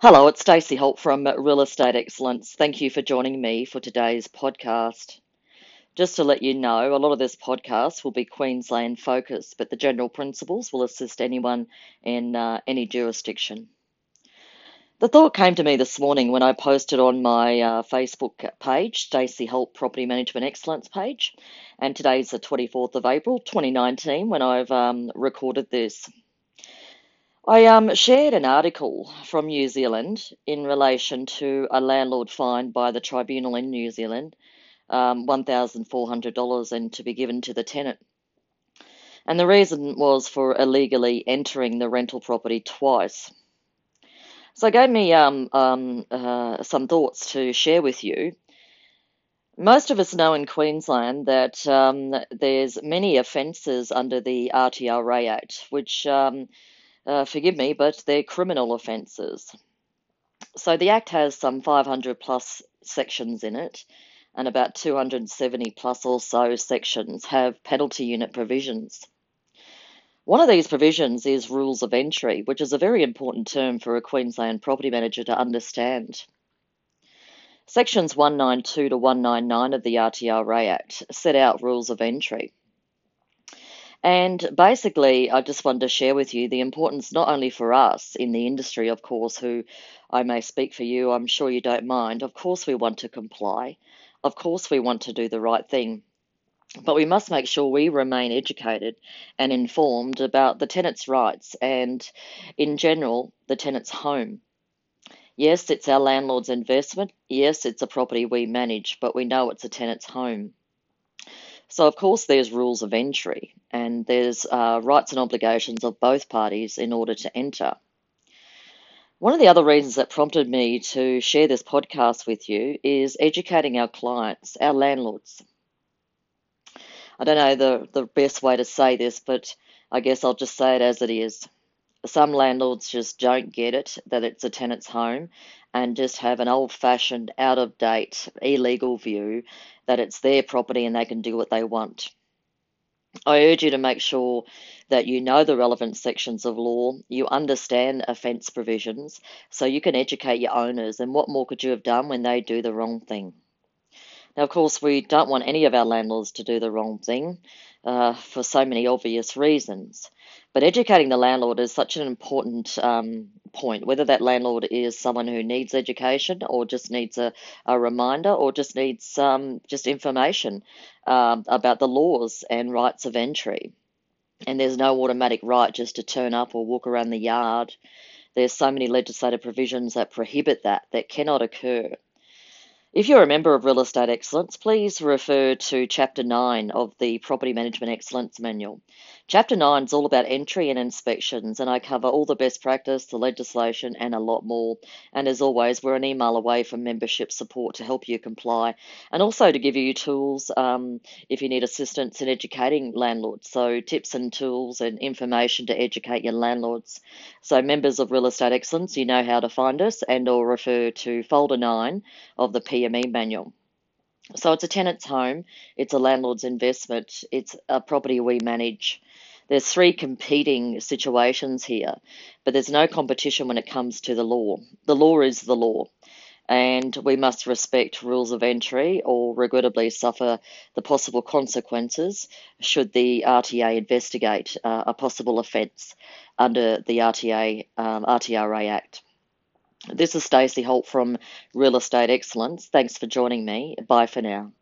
Hello, it's Stacey Holt from Real Estate Excellence. Thank you for joining me for today's podcast. Just to let you know, a lot of this podcast will be Queensland focused, but the general principles will assist anyone in uh, any jurisdiction. The thought came to me this morning when I posted on my uh, Facebook page, Stacey Holt Property Management Excellence page, and today's the 24th of April 2019 when I've um, recorded this. I um, shared an article from New Zealand in relation to a landlord fined by the tribunal in New Zealand um, $1,400 and to be given to the tenant. And the reason was for illegally entering the rental property twice. So it gave me um, um, uh, some thoughts to share with you. Most of us know in Queensland that um, there's many offences under the RTRA Act, which um, uh, forgive me, but they're criminal offences. So the Act has some 500 plus sections in it, and about 270 plus or so sections have penalty unit provisions. One of these provisions is rules of entry, which is a very important term for a Queensland property manager to understand. Sections 192 to 199 of the RTRA Act set out rules of entry. And basically, I just wanted to share with you the importance not only for us in the industry, of course, who I may speak for you, I'm sure you don't mind. Of course, we want to comply. Of course, we want to do the right thing. But we must make sure we remain educated and informed about the tenant's rights and, in general, the tenant's home. Yes, it's our landlord's investment. Yes, it's a property we manage, but we know it's a tenant's home. So, of course, there's rules of entry and there's uh, rights and obligations of both parties in order to enter. One of the other reasons that prompted me to share this podcast with you is educating our clients, our landlords. I don't know the, the best way to say this, but I guess I'll just say it as it is. Some landlords just don't get it that it's a tenant's home and just have an old fashioned, out of date, illegal view that it's their property and they can do what they want. I urge you to make sure that you know the relevant sections of law, you understand offence provisions, so you can educate your owners. And what more could you have done when they do the wrong thing? Now, of course, we don't want any of our landlords to do the wrong thing uh, for so many obvious reasons. But educating the landlord is such an important um, point, whether that landlord is someone who needs education or just needs a, a reminder or just needs um, just information um, about the laws and rights of entry. And there's no automatic right just to turn up or walk around the yard. There's so many legislative provisions that prohibit that, that cannot occur. If you're a member of Real Estate Excellence, please refer to Chapter 9 of the Property Management Excellence Manual. Chapter 9 is all about entry and inspections, and I cover all the best practice, the legislation, and a lot more. And as always, we're an email away from membership support to help you comply and also to give you tools um, if you need assistance in educating landlords. So, tips and tools and information to educate your landlords. So, members of Real Estate Excellence, you know how to find us and or refer to Folder 9 of the PME manual. So it's a tenant's home, it's a landlord's investment, it's a property we manage. There's three competing situations here, but there's no competition when it comes to the law. The law is the law, and we must respect rules of entry or regrettably suffer the possible consequences should the RTA investigate uh, a possible offence under the RTA um, RTRA Act. This is Stacey Holt from Real Estate Excellence. Thanks for joining me. Bye for now.